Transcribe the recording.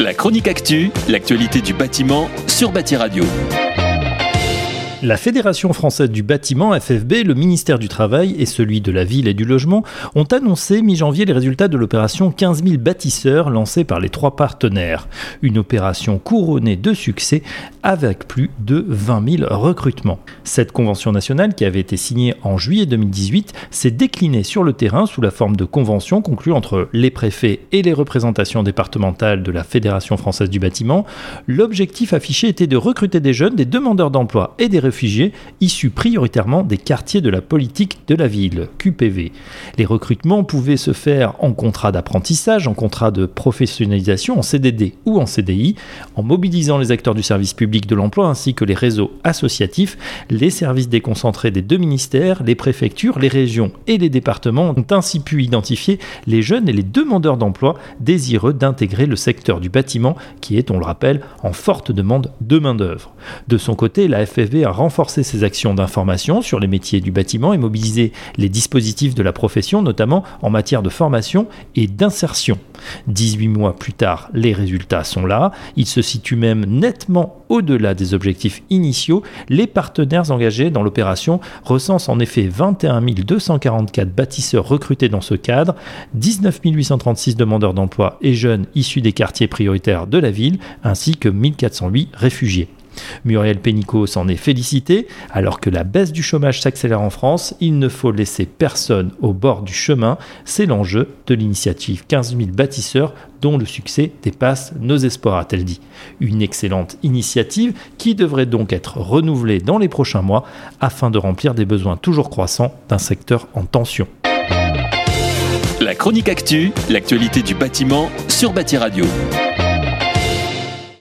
La chronique actu, l'actualité du bâtiment sur Bâti Radio. La Fédération française du bâtiment, FFB, le ministère du Travail et celui de la Ville et du Logement ont annoncé mi-janvier les résultats de l'opération 15 000 bâtisseurs lancée par les trois partenaires. Une opération couronnée de succès avec plus de 20 000 recrutements. Cette convention nationale, qui avait été signée en juillet 2018, s'est déclinée sur le terrain sous la forme de conventions conclues entre les préfets et les représentations départementales de la Fédération française du bâtiment. L'objectif affiché était de recruter des jeunes, des demandeurs d'emploi et des réfugiés réfugiés issus prioritairement des quartiers de la politique de la ville, QPV. Les recrutements pouvaient se faire en contrat d'apprentissage, en contrat de professionnalisation, en CDD ou en CDI, en mobilisant les acteurs du service public de l'emploi ainsi que les réseaux associatifs, les services déconcentrés des deux ministères, les préfectures, les régions et les départements ont ainsi pu identifier les jeunes et les demandeurs d'emploi désireux d'intégrer le secteur du bâtiment qui est, on le rappelle, en forte demande de main-d'œuvre. De son côté, la FFV a renforcer ses actions d'information sur les métiers du bâtiment et mobiliser les dispositifs de la profession, notamment en matière de formation et d'insertion. 18 mois plus tard, les résultats sont là. Ils se situent même nettement au-delà des objectifs initiaux. Les partenaires engagés dans l'opération recensent en effet 21 244 bâtisseurs recrutés dans ce cadre, 19 836 demandeurs d'emploi et jeunes issus des quartiers prioritaires de la ville, ainsi que 1408 réfugiés. Muriel Pénicaud s'en est félicité. Alors que la baisse du chômage s'accélère en France, il ne faut laisser personne au bord du chemin. C'est l'enjeu de l'initiative 15 000 bâtisseurs dont le succès dépasse nos espoirs, a-t-elle dit. Une excellente initiative qui devrait donc être renouvelée dans les prochains mois afin de remplir des besoins toujours croissants d'un secteur en tension. La chronique actu, l'actualité du bâtiment sur Bâti Radio.